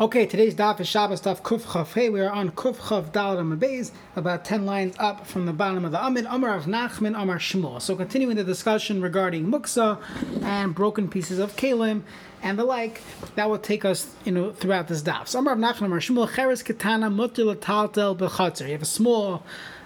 Okay, today's daf is Shabbos daf Kuf Chav Hey. We are on Kuf Chav Dalad Amid Beis, about 10 lines up from the bottom of the Amid, Amar Rav Nachman, Amar Shmuel. So continuing the discussion regarding Muksa and broken pieces of Kalim and the like, that will take us you know, throughout this daf. So Amar Rav Nachman, Amar Shmuel, Cheres Katana Mutil Taltel Bechatzer. You have a small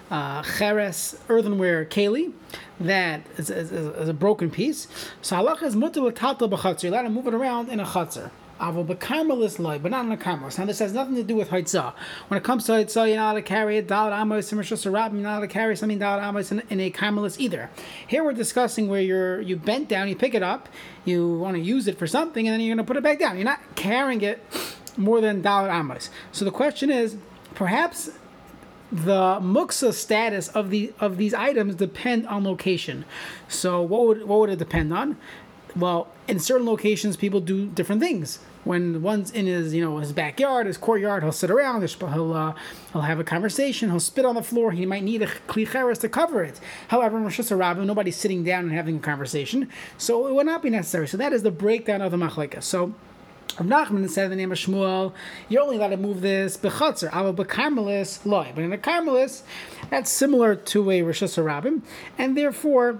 uh, cheres earthenware keli that is, is, is, a broken piece. So halacha is mutter l'taltel b'chatzir. You're allowed to move it around in a chatzir. Avo b'karmelis loy, but not in a karmelis. Now this has nothing to do with haitzah. When it comes to haitzah, you're not allowed to carry it dalad amos and rishus you're not allowed to carry something dalad amos in, in a karmelis either. Here we're discussing where you're you bent down, you pick it up, you want to use it for something, and then you're going to put it back down. You're not carrying it more than dalad amos. So the question is, perhaps the muksa status of the of these items depend on location. So what would what would it depend on? Well, in certain locations, people do different things. When one's in his, you know, his backyard, his courtyard, he'll sit around. He'll uh, he'll have a conversation. He'll spit on the floor. He might need a klicheres to cover it. However, in reshus harabim, nobody's sitting down and having a conversation, so it would not be necessary. So that is the breakdown of the machlekes. So. Rav Nachman said the name of Shmuel, you're only allowed to move this bechatzer, ava bekarmelis loy. But in a karmelis, that's similar to a reshus harabim, and therefore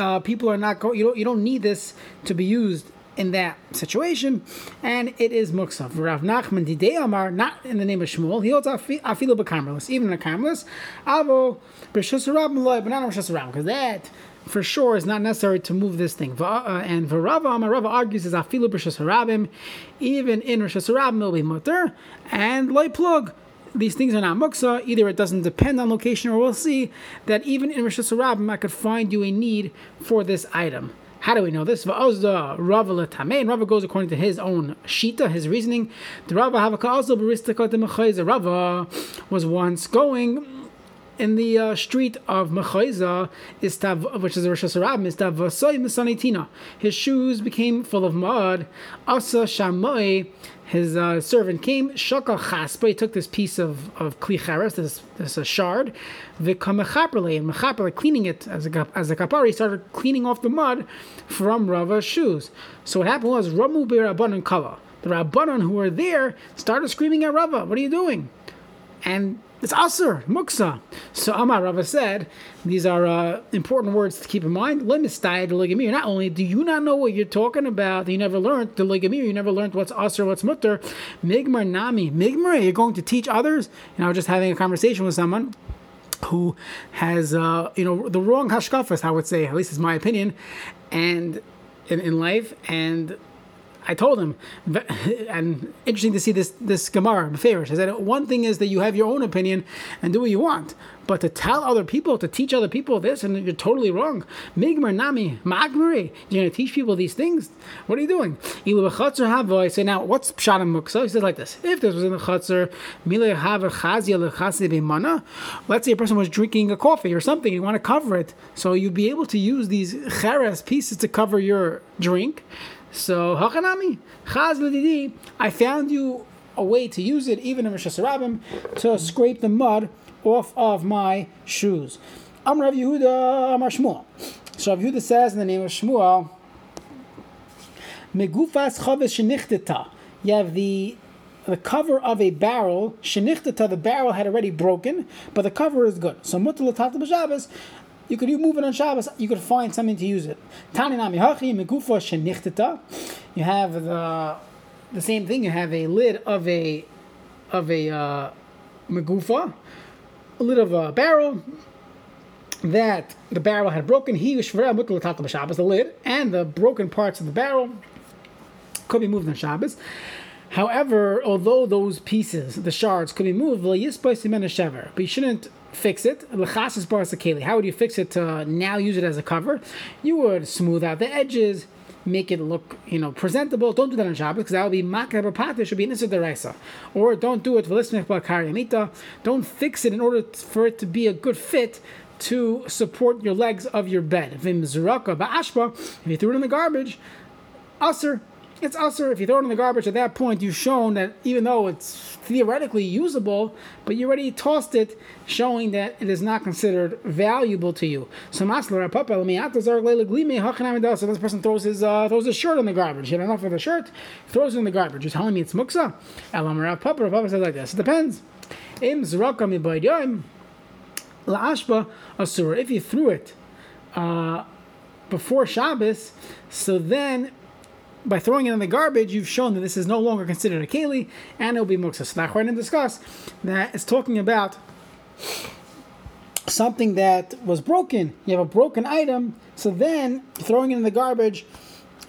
uh, people are not going. You don't. You don't need this to be used in that situation, and it is muksav. Rav Nachman didei Amar, not in the name of Shmuel. He holds afilu b'karmelis, even in a karmelis. Avo b'shus but not in b'shus because that for sure is not necessary to move this thing. Uh, and Varava Amar Rava argues is afilu b'shus harabim, even in Hashanah will be mutter, and loy plug these things are not muksa. Either it doesn't depend on location, or we'll see that even in reshus harabim I could find you a need for this item. How do we know this? Rava Rava goes according to his own shita, his reasoning. The Rava Havaka also Rava was once going in the uh, street of Mechaiza, which is the reshus harabim, His shoes became full of mud. Asa Shamoi, his uh, servant came, Shaka Chaspa, he took this piece of, of Klicharis, this, this a shard, Vikamechaperle, and Mechaperle, cleaning it as a, as a kapar, he started cleaning off the mud from Rava's shoes. So what happened was, Ramu Rabbanan Kala. The Rabbanan who were there started screaming at Rava, What are you doing? And it's Asr, Muksa. So Amar Rava said, these are uh, important words to keep in mind. Lemistai de Not only do you not know what you're talking about, you never learned the ligamir, you never learned what's Asr, what's Mutter. Migmar Nami. Migmar, you're going to teach others? And I was just having a conversation with someone who has, uh, you know, the wrong hashkafas, I would say, at least is my opinion, and in, in life. And I told him, and interesting to see this this Gemara Beferish. I said one thing is that you have your own opinion and do what you want, but to tell other people, to teach other people this, and you're totally wrong. Migmar nami magmari. You're going to teach people these things. What are you doing? I say now, what's pshat and muksa? He says like this: If this was in the chutzner, let's say a person was drinking a coffee or something, you want to cover it, so you'd be able to use these cheres pieces to cover your drink. So Hachanami, Chaz Lididi, I found you a way to use it even in reshus harabim to scrape the mud off of my shoes. I'm Rav Yehuda Amar Shmuel. So Rav Yehuda says in the name of Shmuel, Megufas Chavis Shenichteta. You have the the cover of a barrel, shenichtata, the barrel had already broken, but the cover is good. So mutal b'Shabbos, you could move it on Shabbos. You could find something to use it. Tani nami hachi megufa shenichteta. You have the the same thing. You have a lid of a of a uh, a lid of a barrel that the barrel had broken. He the lid and the broken parts of the barrel could be moved on Shabbos. However, although those pieces, the shards, could be moved, but you shouldn't fix it. How would you fix it to now use it as a cover? You would smooth out the edges, make it look, you know, presentable. Don't do that on Shabbos because that would be makar b'patah, should be deraisa. Or don't do it for Don't fix it in order for it to be a good fit to support your legs of your bed. If you threw it in the garbage, aser it's also if you throw it in the garbage at that point, you've shown that even though it's theoretically usable, but you already tossed it, showing that it is not considered valuable to you. So So this person throws his uh, throws his shirt in the garbage. He had enough of the shirt, throws it in the garbage. You're telling me it's muksa? Rav Papa says like this. It depends. If you threw it uh, before Shabbos, so then by throwing it in the garbage, you've shown that this is no longer considered a keli, and it'll be muksa. So we're going to discuss that it's talking about something that was broken. You have a broken item, so then throwing it in the garbage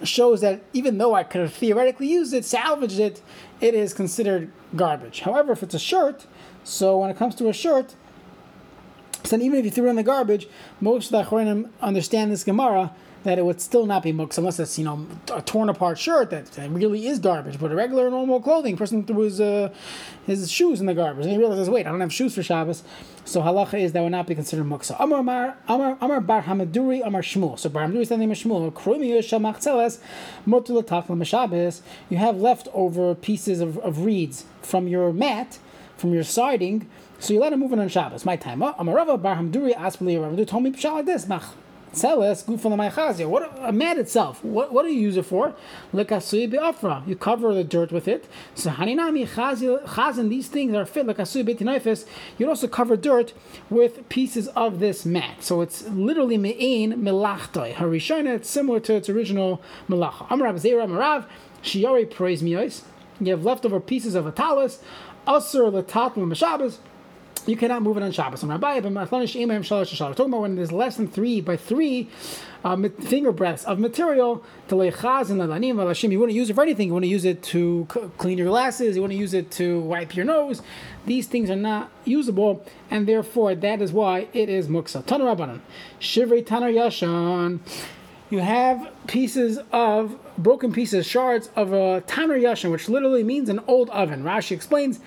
shows that even though I could have theoretically used it, salvaged it, it is considered garbage. However, if it's a shirt, so when it comes to a shirt, so then even if you threw it in the garbage, most of the Achronim understand this Gemara that it would still not be muksa unless it's you know a torn apart shirt that, that really is garbage. But a regular normal clothing, person threw his uh, his shoes in the garbage and he realizes, wait, I don't have shoes for Shabbos. So halacha is that would not be considered muksa. Amar Amar Amar Amar Bar Hamaduri Amar Shmuel. So Bar Hamaduri is the name of Shmuel. Krumi You have leftover pieces of, of reeds from your mat, from your siding so you let him move it on Shabbos. My time. Amarava Bar Hamduri Aspali Rav told me pshat like this. Tzeles Gufan Ma'achazia. What a mat itself. What what do you use it for? Lekasui be'afra. You cover the dirt with it. So Haninami Chazin. These things are fit lekasui be'tinaifis. You'd also cover dirt with pieces of this mat. So it's literally me'ain melachtoi. Harishona. It's similar to its original melacha. Amarav Zera Amarav. Shiori praise miyos. You have leftover pieces of a talus. Asur letatma Meshabas you cannot move it on Shabbos. Talking about when there's less than three by three uh, finger breaths of material, You want to use it for anything. You want to use it to clean your glasses. You want to use it to wipe your nose. These things are not usable, and therefore that is why it is muksa. Tana rabbanan, shivrei tanar yashan. You have pieces of broken pieces, shards of a tanar yashan, which literally means an old oven. Rashi explains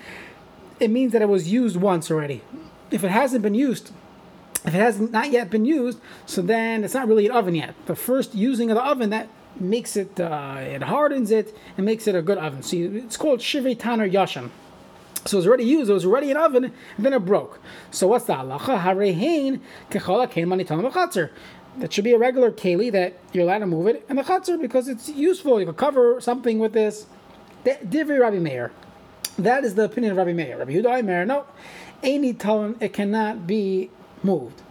it means that it was used once already. If it hasn't been used, if it has not yet been used, so then it's not really an oven yet. The first using of the oven that makes it, uh, it hardens it and makes it a good oven. So it's called shivri taner yashan. So it was already used, it was already an oven, and then it broke. So what's the halacha? Harehain kechala kain manitalam That should be a regular keli that you're allowed to move it, and the chatzar because it's useful. You can cover something with this. Divri Rabbi Meir. That is the opinion of Rabbi Meir. Rabbi Yehuda Meir, no, any talon it cannot be moved.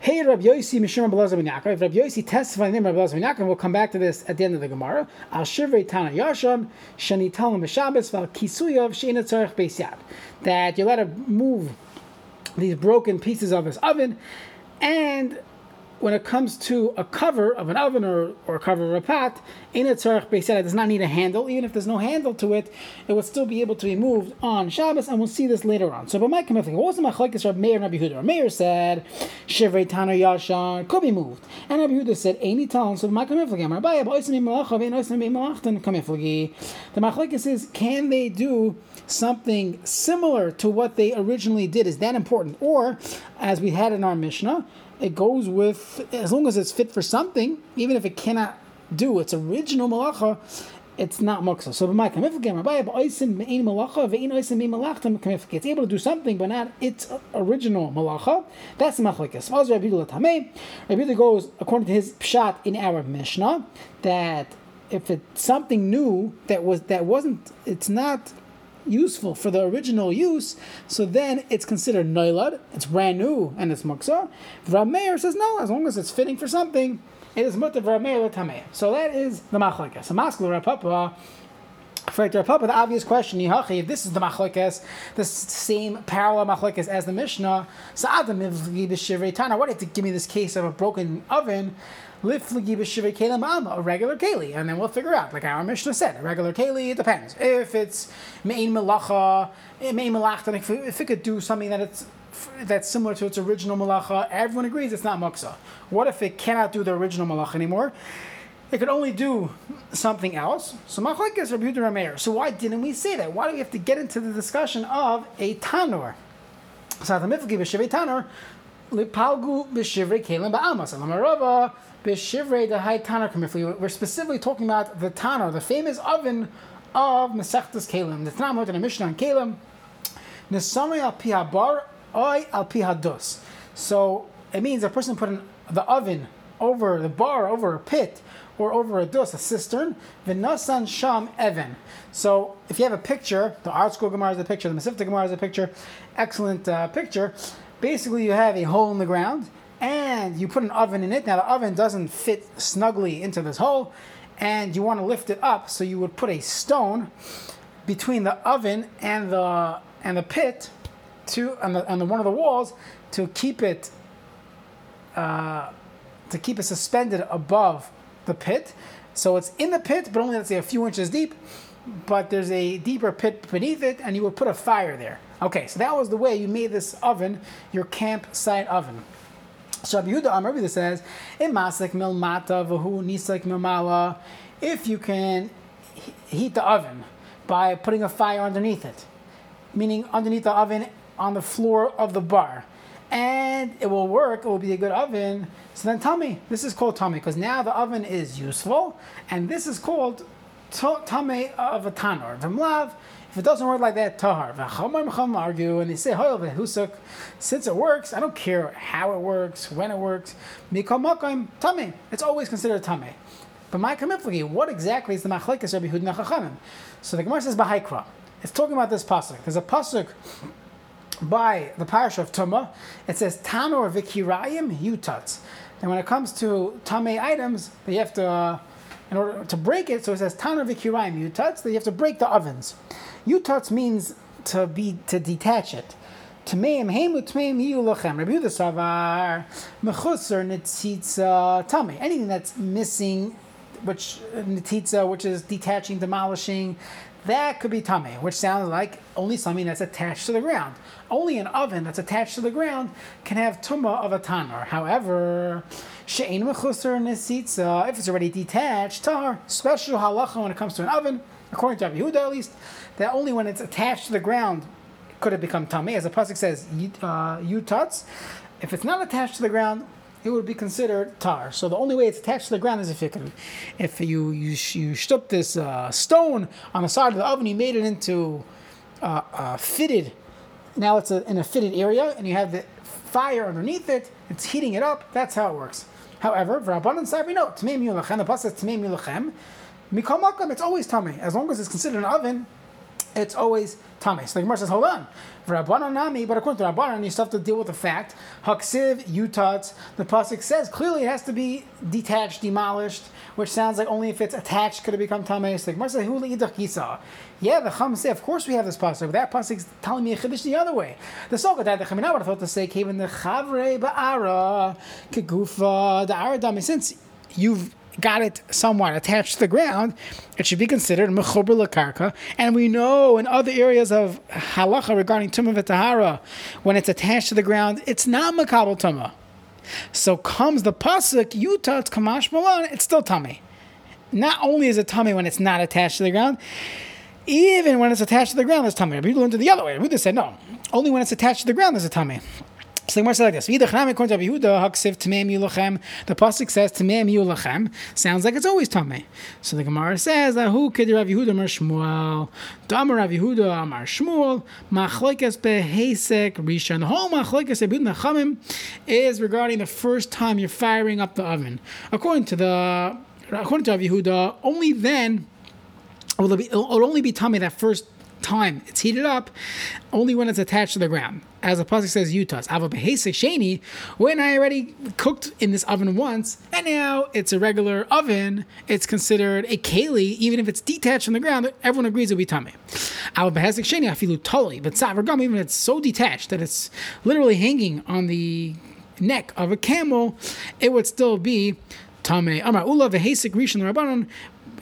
Hey, Rabbi Yossi Mishim Rabbi ben Yaakov. If Rabbi Yossi testified in the name of Rabbi ben Yaakov, we'll come back to this at the end of the Gemara. Al Shivrei Tana Yasham Shani Talon B'Shabbos Val Kisuyav Sheina. That you let him move these broken pieces of his oven, and when it comes to a cover of an oven or, or a cover of a pot, in a tzarech it does not need a handle. Even if there's no handle to it, it would still be able to be moved on Shabbos, and we'll see this later on. So, but my comment, what was the machlekes Rabbi Meir and Rabbi Yehuda? Meir said, shivrei taner yashan could be moved, and Rabbi Yehuda said, any talon. So, my comment, the machlekes is, can they do something similar to what they originally did? Is that important? Or, as we had in our Mishnah, it goes with as long as it's fit for something, even if it cannot do its original malacha, it's not muksa. So It's able to do something, but not its original malacha. That's machlekes. Rabbi goes according to his pshat in our Mishnah that if it's something new that was that wasn't, it's not useful for the original use, so then it's considered noilad, it's brand new, and it's muksa. Rameir says no, as long as it's fitting for something, it is mutter Rameir tameh. So that is the machlekes. So maskul rapapa. Rav Papa, the obvious question, Yihachi, if this is the machlekes, the same parallel machlekes as the Mishnah, so Adam what if to give me this case of a broken oven? A regular keli, and then we'll figure out, like our Mishnah said, a regular keli, it depends. If it's mein melacha, eh, mein melachta, if, if it could do something that it's that's similar to its original malacha, everyone agrees it's not muksa. What if it cannot do the original malacha anymore? It could only do something else. So machlekes Rabbi Yehuda Rameir. So why didn't we say that? Why do we have to get into the discussion of a tanur? So the tanur Lipalgu b'shivrei kelim ba'almas. Alamarava the high tanner. We're specifically talking about the tanner, the famous oven of Masechtas Kelim. The Tanam in the Mishnah on Kelim. Nesamri al pihabar oy al pihadus. So it means a person put in the oven over the bar, over a pit, or over a dos, a cistern, v'nasan sham evan. So if you have a picture, the ArtScroll Gemara is a picture, the Mesivta Gemara is a picture, excellent uh, picture. Basically, you have a hole in the ground, and you put an oven in it. Now the oven doesn't fit snugly into this hole, and you want to lift it up, so you would put a stone between the oven and the and the pit to on the the one of the walls to keep it uh, to keep it suspended above the pit. So it's in the pit, but only let's say a few inches deep. But there's a deeper pit beneath it, and you would put a fire there. Okay, so that was the way you made this oven your campsite oven. So Rabbi Yehuda Amar says, "Imasek mil mata v'hu nisek mil If you can heat the oven by putting a fire underneath it, meaning underneath the oven on the floor of the bar, and it will work. It will be a good oven. So then tell me, this is called tame because now the oven is useful, and this is called tame of a tanor. V'mlav. If it doesn't work like that, tahar. V'chamar argue, and they say, hoyel v'husuk. Since it works, I don't care how it works, when it works. Mikol makom tame. It's always considered tame. But my kamiflagi, what exactly is the machlekes Rabbi Hudna Chachamim? So the Gemara says b'haikra. It's talking about this pasuk. There's a pasuk by the parish of Tumah. It says Tanor Vikirayim Yutats. And when it comes to Tame items, you have to, uh, in order to break it, so it says Tanor Vikirayim Yutats, that you have to break the ovens. Yutats means to be to detach it. Tmeim hemu. Rabbi Yehuda Savar mechusar netzitza tame. Anything that's missing, which netzitza, which is detaching, demolishing, that could be tame, which sounds like only something that's attached to the ground. Only an oven that's attached to the ground can have tuma of a tanner. However, she'ein mechusar nesitza, if it's already detached, tar, special halacha when it comes to an oven, according to Rabbi Yehuda at least, that only when it's attached to the ground could it become tame. As the pasuk says, uh. If it's not attached to the ground, it would be considered tar. So the only way it's attached to the ground is if you can, if you you you stuck this uh, stone on the side of the oven, you made it into uh, uh, fitted. Now it's a, in a fitted area, and you have the fire underneath it. It's heating it up. That's how it works. However, for abundance we know tmeim yulachem. The pasuk tmeim yulachem. Mikol makom, it's always tummy. As long as it's considered an oven, it's always. So the Gemara says, hold on. Rabbanan Nami, but according to Rabbanan, you still have to deal with the fact. Haksiv, Yutats, the Pasuk says clearly it has to be detached, demolished, which sounds like only if it's attached could it become Tameh. So Gemara says, Huli Yeah, the Chum say, of course we have this Pasuk, but that Pasuk is telling me a Chiddush the other way. The Soka that the Chaminah thought to say, came in the Chavre Ba'ara, Kegufa, the Aradam, since you've got it somewhat attached to the ground, it should be considered mechober lakarka. And we know in other areas of halacha regarding tumah v'tahara, when it's attached to the ground, it's not makabel tumah. So comes the pasuk yutat kamash malan, it's still tummy. Not only is it tummy when it's not attached to the ground, even when it's attached to the ground, it's tummy. We learned it the other way. We just said no. Only when it's attached to the ground, there's a tummy. So the Gemara says like this: The pasuk says "Tameim Yulachem." Sounds like it's always tamei. So the Gemara says who could Rav Yehuda Amar Shmuel? Damar Rav Yehuda Amar Shmuel. Machlekes behesek rishon. The whole machlekes Nachamim is regarding the first time you're firing up the oven. According to the according to Rav Yehuda, only then will it, be, it'll only be tummy that first time it's heated up only when it's attached to the ground. As the pasuk says, "Yutas ava sheni." When I already cooked in this oven once, and now it's a regular oven, it's considered a keli, even if it's detached from the ground. Everyone agrees it'll be tame. Ava behesek sheni afilu totally, but savar even if it's so detached that it's literally hanging on the neck of a camel, it would still be tame. Amar ula vehesik rishon rabbanon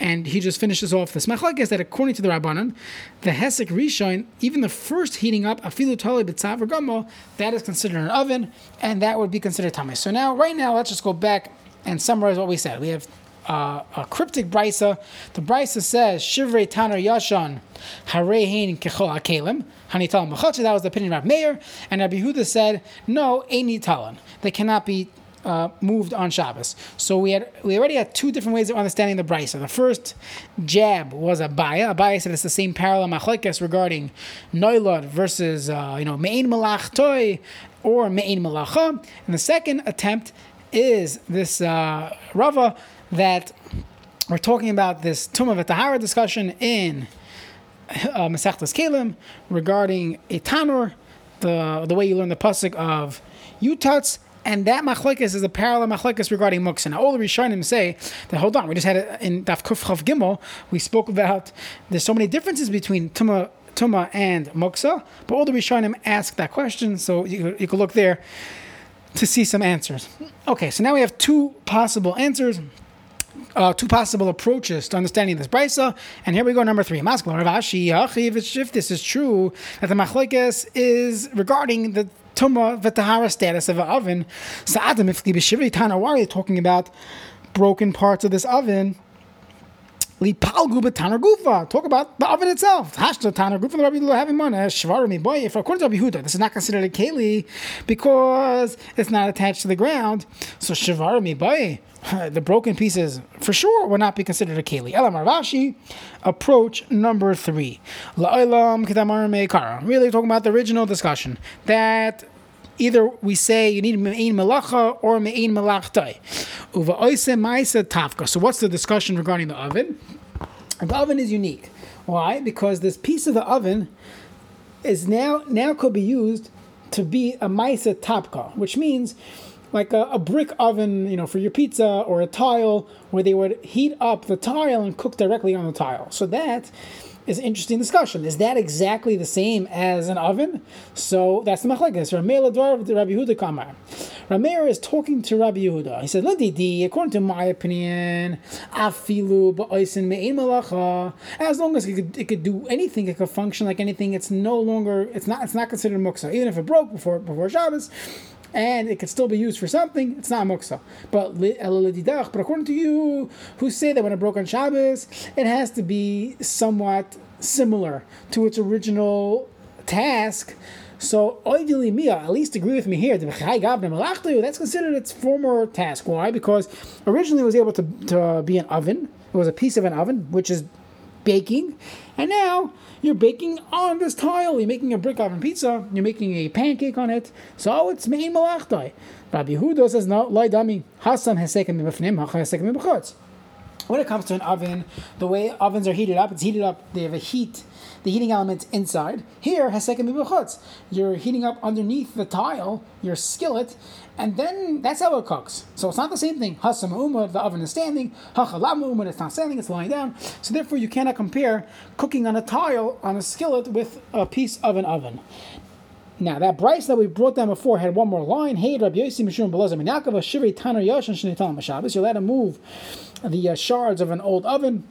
and he just finishes off this machlek that according to the Rabbanan, the Hesek Rishon, even the first heating up, afilu tali b'tzav gamo, that is considered an oven, and that would be considered tamei. So now, right now, let's just go back and summarize what we said. We have uh, a cryptic brisa. The brisa says Shivrei Taner Yashan Harehin Kechol Akelim Hanitalim B'Chatzah. That was the opinion of Rabbi Meir, and Rabbi said no, Talan. They cannot be uh, moved on Shabbos. So we had we already had two different ways of understanding the brisa. The first jab was a baya. A baya said it's the same parallel machlekes regarding noilad versus uh, you know mein malach toy or mein malacha. And the second attempt is this uh, Rava that we're talking about this Tumah V'Tahara discussion in uh, Masechtas Kalim regarding a tanur, the the way you learn the pasuk of Yutatz and that machlekes is a parallel machlekes regarding muksa. Now, all the Rishonim say that hold on, we just had it in Daf Kuf Chav Gimel. We spoke about there's so many differences between Tuma, Tuma and muksa, but all the Rishonim ask that question, so you, you can look there to see some answers. Okay, so now we have two possible answers. Uh, two possible approaches to understanding this brisa, and here we go. Number three, if this is true, that the machlekes is regarding the tuma v'tahara status of an oven. Sa'adim if b'shivri tana, why are talking about broken parts of this oven? Lipalgu b'tanar gufa. Talk about the oven itself. Hashta tanar gufa. The Rabbi having money. Shvarami boy. If according to Rabbi this is not considered a keli because it's not attached to the ground. So shvarami boy. The broken pieces for sure will not be considered a keli. Elam Ravashi, approach number three. Meikara. Really talking about the original discussion that either we say you need me'in melacha or me'in melachtai. Uva ma'isa tafka. So what's the discussion regarding the oven? The oven is unique. Why? Because this piece of the oven is now now could be used to be a ma'isa tapka, which means like a, a, brick oven, you know, for your pizza or a tile where they would heat up the tile and cook directly on the tile. So that is interesting discussion. Is that exactly the same as an oven? So that's the machlekes. Rabbi Yehuda Kamar. Rameir is talking to Rabbi Yehuda. He said, "Ladidi, according to my opinion, afilu. As long as it could, it could do anything, it could function like anything. It's no longer. It's not. It's not considered muksa. Even if it broke before before Shabbos, and it can still be used for something, it's not muksa. But but according to you, who say that when it broke on Shabbos, it has to be somewhat similar to its original task. So ideally, Mia, at least agree with me here. That's considered its former task. Why? Because originally it was able to, to be an oven. It was a piece of an oven, which is baking, and now you're baking on this tile. You're making a brick oven pizza. You're making a pancake on it. So it's mein malachtai. Rabbi Yehuda says no, loy dami hasam hesekim mibafnim, hacham hesekim. When it comes to an oven, the way ovens are heated up, it's heated up. They have a heat, the heating elements inside. Here, hesekim mibachutz. You're heating up underneath the tile, your skillet, and then that's how it cooks. So it's not the same thing. Hasam umad, the oven is standing. Hachalam umad, it's not standing, it's lying down. So therefore, you cannot compare cooking on a tile on a skillet with a piece of an oven. Now that Bryce that we brought down before had one more line. Hey, Rabbi Yossi Mishum Belazar Minakava Shivri Taner Yoshan Shnitalam Shabbos. You're allowed to move the uh, shards of an old oven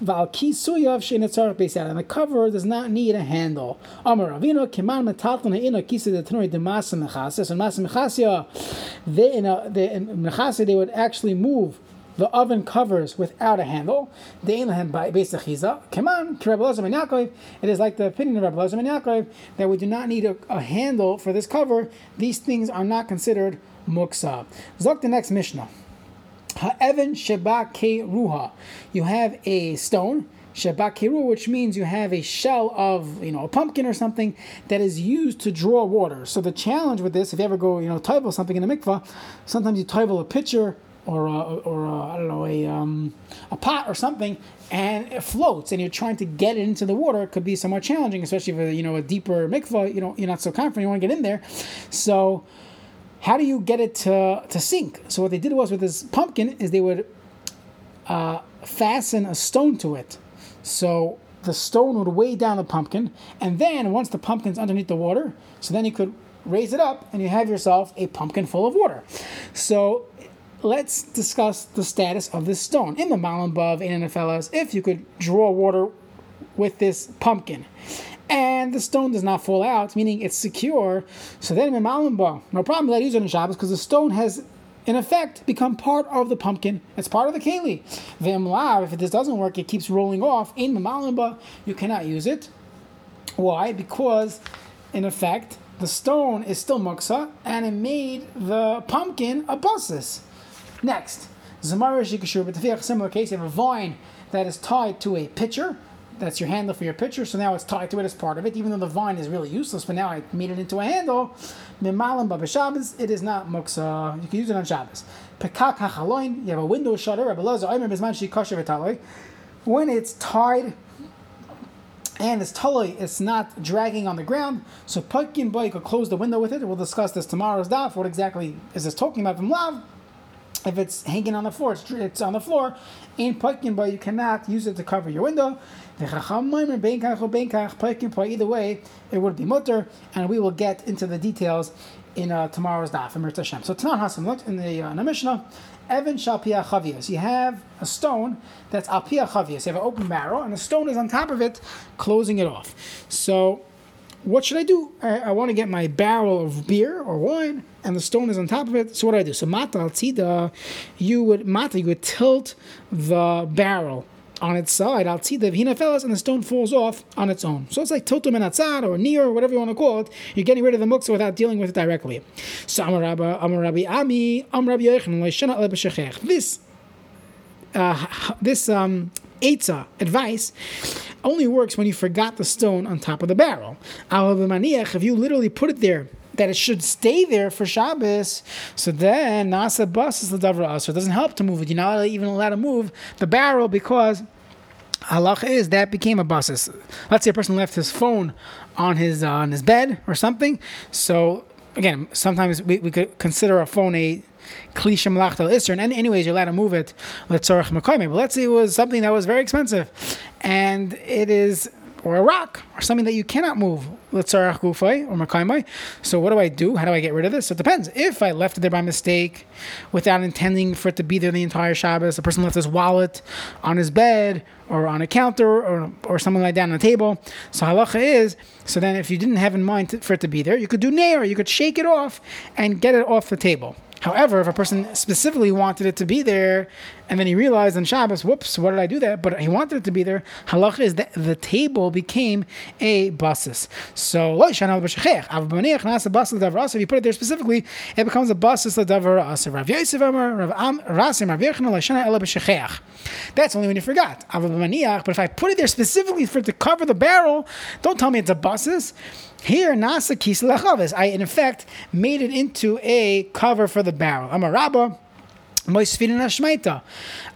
And the cover does not need a handle. Amar. And they in a they in they would actually move the oven covers without a handle. It is like the opinion of Rabbi Lazar Yaakov that we do not need a, a, handle for this cover. These things are not considered muksa. Zok the next Mishnah. Ha'evan sheba ruha. You have a stone, sheba which means you have a shell of, you know, a pumpkin or something that is used to draw water. So the challenge with this, if you ever go, you know, taival something in a mikvah, sometimes you taival a pitcher or a, or I don't know a um, a pot or something, and it floats, and you're trying to get it into the water. It could be somewhat challenging, especially if you know a deeper mikvah. You know, you're not so confident. You want to get in there, so how do you get it to, to sink? So what they did was with this pumpkin is they would uh, fasten a stone to it. So the stone would weigh down the pumpkin, and then once the pumpkin's underneath the water, so then you could raise it up and you have yourself a pumpkin full of water. So let's discuss the status of this stone. In the Malambav in NFLs, if you could draw water with this pumpkin and the stone does not fall out, meaning it's secure. So then no problem, let use it on Shabbos because the stone has in effect, become part of the pumpkin. It's part of the keli. If this doesn't work, it keeps rolling off. In mamalimba, you cannot use it. Why? Because, in effect, the stone is still muksa, and it made the pumpkin a basis. Next, Zamara Shikashur, but similar case, you have a vine that is tied to a pitcher. That's your handle for your pitcher, so now it's tied to it as part of it, even though the vine is really useless, but now I made it into a handle. Mimalim Baba Shabbos, it is not muksa. You can use it on Shabbos. Pekak hachaloin, you have a window shutter, when it's tied and it's totally it's not dragging on the ground. So Putkin Boy could close the window with it. We'll discuss this tomorrow's daf. What exactly is this talking about from Lav? If it's hanging on the floor, it's, on the floor. In Putkin Boy, you cannot use it to cover your window. Either way, it would be mutter, and we will get into the details in uh, tomorrow's daf. So Tanan Hasan looked in the, uh, in the Mishnah. Evan Shalpia Chavias. You have a stone that's Alpia Chavias. You have an open barrel, and the stone is on top of it, closing it off. So, what should I do? I, I want to get my barrel of beer or wine, and the stone is on top of it. So, what do I do? So, Mata Altzida, you would, Mata, you would tilt the barrel on its side, I'll see the Vina fellas, and the stone falls off on its own. So it's like Totum and or Near or whatever you want to call it. You're getting rid of the muksa without dealing with it directly. So Amar Amar Rabbi Ami, Amar Rabbi Yochanan, This, uh, this um, Eitzah, advice, only works when you forgot the stone on top of the barrel. If you literally put it there that it should stay there for Shabbos, so then Nasa bus is the Davra So it doesn't help to move it. You're not even allowed to move the barrel because halacha is that became a basis. Let's say a person left his phone on his uh, on his bed or something. So again, sometimes we, we could consider a phone a klisha malachtal isser. And anyways, you're allowed to move it. Let's But let's say it was something that was very expensive, and it is or a rock or something that you cannot move. Litzarach gufay or makaimai. So what do I do? How do I get rid of this? It depends. If I left it there by mistake, without intending for it to be there the entire Shabbos, a person left his wallet on his bed or on a counter or, or something like that on the table. So halacha is, so then if you didn't have in mind for it to be there, you could do nair, you could shake it off and get it off the table. However, if a person specifically wanted it to be there, and then he realized on Shabbos, whoops, what did I do that? But he wanted it to be there. Halacha is that the table became a basis. So if you put it there specifically, it becomes a basis That's only when you forgot. But if I put it there specifically for to cover the barrel, don't tell me it's a basis. Here, Nasa Kis I, in effect, made it into a cover for the barrel. I'm a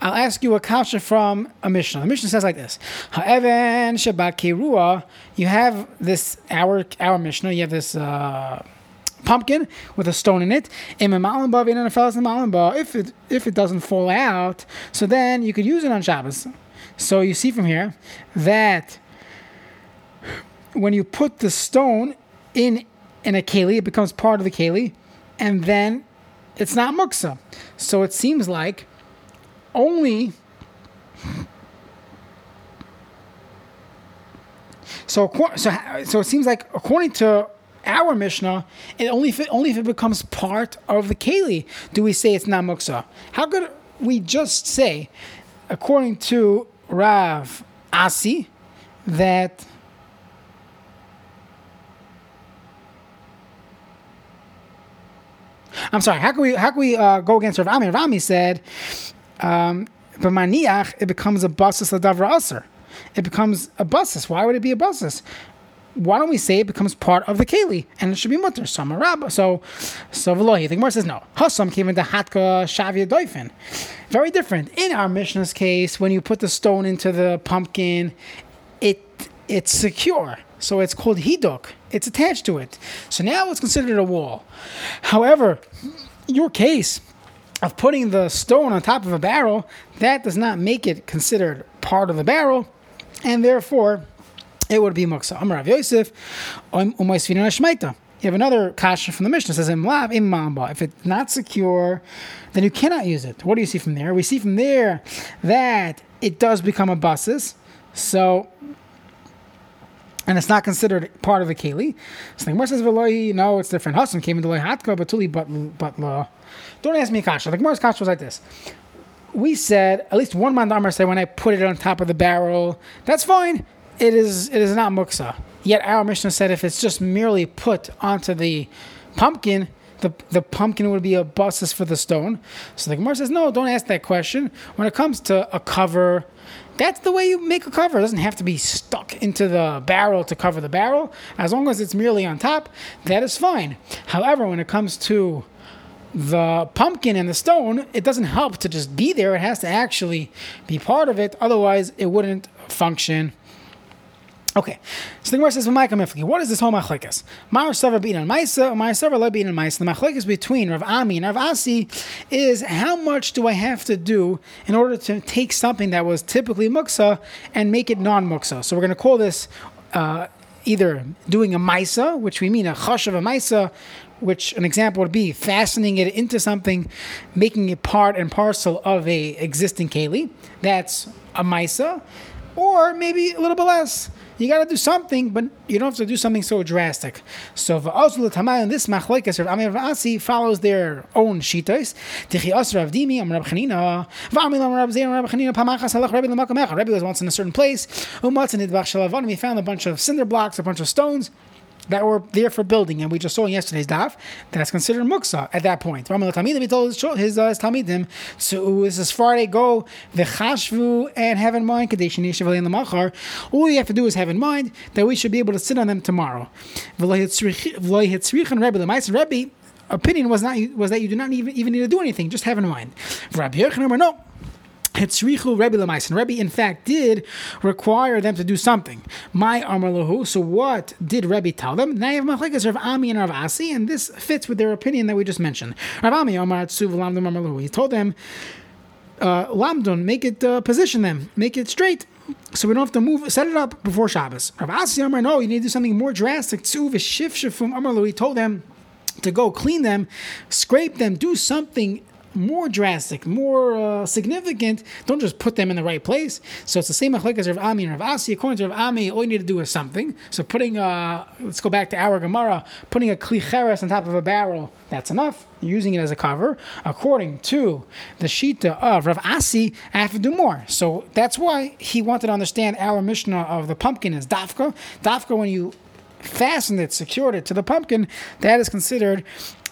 I'll ask you a kasha from a Mishnah. The Mishnah says like this: Ha'even Shabbat. You have this our our Mishnah. You have this. Uh, pumpkin with a stone in it. If it if it doesn't fall out, so then you could use it on Shabbos. So you see from here that when you put the stone in in a keli, it becomes part of the keli, and then it's not muksa. So it seems like only. So, so, so it seems like according to our Mishnah, it only if it, only if it becomes part of the keli do we say it's not muksa. How could we just say, according to Rav Asi, that I'm sorry. How can we how can we uh, go against Rav Ami? Rav Ami said, um, "But maniach it becomes a basis ladavra aser. It becomes a basis. Why would it be a basis? Why don't we say it becomes part of the keli and it should be mutter? So rabba. So so velohi. The Gemara says no. Hasam came into hatka shavia doifin. Very different. In our Mishnah's case, when you put the stone into the pumpkin, it it's secure. So it's called hidok. It's attached to it. So now it's considered a wall. However, your case of putting the stone on top of a barrel, that does not make it considered part of the barrel, and therefore it would be muksa. Amar Rav Yosef, um, you have another kasha from the Mishnah it says imlab imamba. If it's not secure, then you cannot use it. What do you see from there? We see from there that it does become a basis. So and it's not considered part of the keli. So the Gemara says, "Velohi, no, it's different." Hasan came into hatka, but tuli but but law. Don't ask me kasha. The Gemara's kasha was like this. We said at least one mandamar said when I put it on top of the barrel, that's fine. It is it is not muksa. Yet our Mishnah said if it's just merely put onto the pumpkin, the, the pumpkin would be a basis for the stone. So the Gemara says, no, don't ask that question. When it comes to a cover, that's the way you make a cover. It doesn't have to be stuck into the barrel to cover the barrel. As long as it's merely on top, that is fine. However, when it comes to the pumpkin and the stone, it doesn't help to just be there. It has to actually be part of it. Otherwise, it wouldn't function Okay, so the Gemara says, "What is this whole machlekes? Mar Savar bein on Maisa, Mar lo bein Maisa." The machlekes between Rav Ami and Rav Asi is how much do I have to do in order to take something that was typically muksa and make it non-muksa? So we're going to call this uh, either doing a Maisa, which we mean a chash of a Maisa, which an example would be fastening it into something, making it part and parcel of a existing keli. That's a Maisa, or maybe a little bit less you got to do something, but you don't have to do something so drastic. So v'azul tamayim this machlekes Rav Amir Asi follows their own shitas. Rabbi was once in a certain place. Umatz and. He found a bunch of cinder blocks, a bunch of stones that were there for building, and we just saw in yesterday's daf that's considered muksa at that point. Ramal Tamidim he told his his, uh, his Tamidim, so this is they go the chashvu and have in mind kadeshin yeshavali in the machar. All you have to do is have in mind that we should be able to sit on them tomorrow. Rebbe opinion was not was that you do not even, even need to do anything, just have in mind. Rabbi Yochanan, no. Hetzrichu Rebbe Lemais. Rebbe, in fact, did require them to do something. My Amar So what did Rebbe tell them? Now Machlekes Rav Ami and Rav Asi, and this fits with their opinion that we just mentioned. Rav Ami Amar Tzuv Lamdun Amar He told them, uh, Lamdun, make it, uh, position them, make it straight. So we don't have to move, set it up before Shabbos. Rav Asi Amar, no, you need to do something more drastic. Tzuv Shif Shifum Amar He told them to go clean them, scrape them, do something more drastic, more uh, significant, don't just put them in the right place. So it's the same machlek as Rav Ami and Rav Asi. According to Rav Ami, all you need to do is something. So putting, uh, let's go back to our Gemara, putting a klicheres on top of a barrel, that's enough. Using it as a cover. According to the Shita of Rav Asi, I have to do more. So that's why he wanted to understand our Mishnah of the pumpkin is dafka. Dafka, when you fastened it, secured it to the pumpkin, that is considered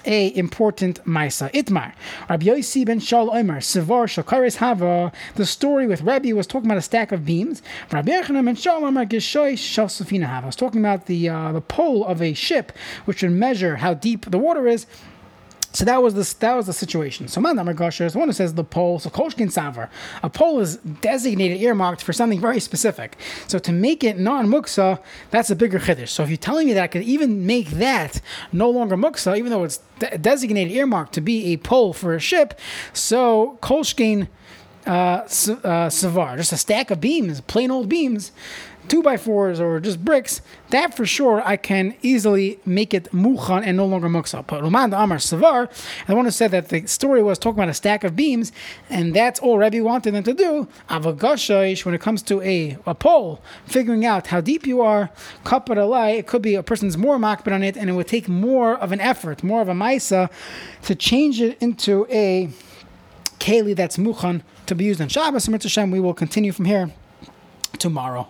a important Maisa. Itmar. Rabbi Yossi ben Shal Omer, Sivar Shakaris Hava. The story with Rabbi was talking about a stack of beams. Rabbi Yochanan ben Shal Omer Gishoy Shal Safina Hava. was talking about the uh, the pole of a ship, which would measure how deep the water is. So that was the that was the situation. So man Gosher is the one who says the pole. So Kolshkin Savar, a pole is designated earmarked for something very specific. So to make it non muksa, that's a bigger chiddush. So if you're telling me that I could even make that no longer muksa, even though it's de- designated earmarked to be a pole for a ship, so Kolshkin uh, uh, Savar, just a stack of beams, plain old beams two by fours or just bricks, that for sure I can easily make it muchan and no longer muksa. But Roman Amar Savar, the one who said that the story was talking about a stack of beams, and that's all Rebbe wanted them to do. Avagashish, when it comes to a, a pole, figuring out how deep you are, kapar alai, it could be a person's more makbid on it, and it would take more of an effort, more of a maisa, to change it into a keli that's muchan to be used on Shabbos. And we will continue from here tomorrow.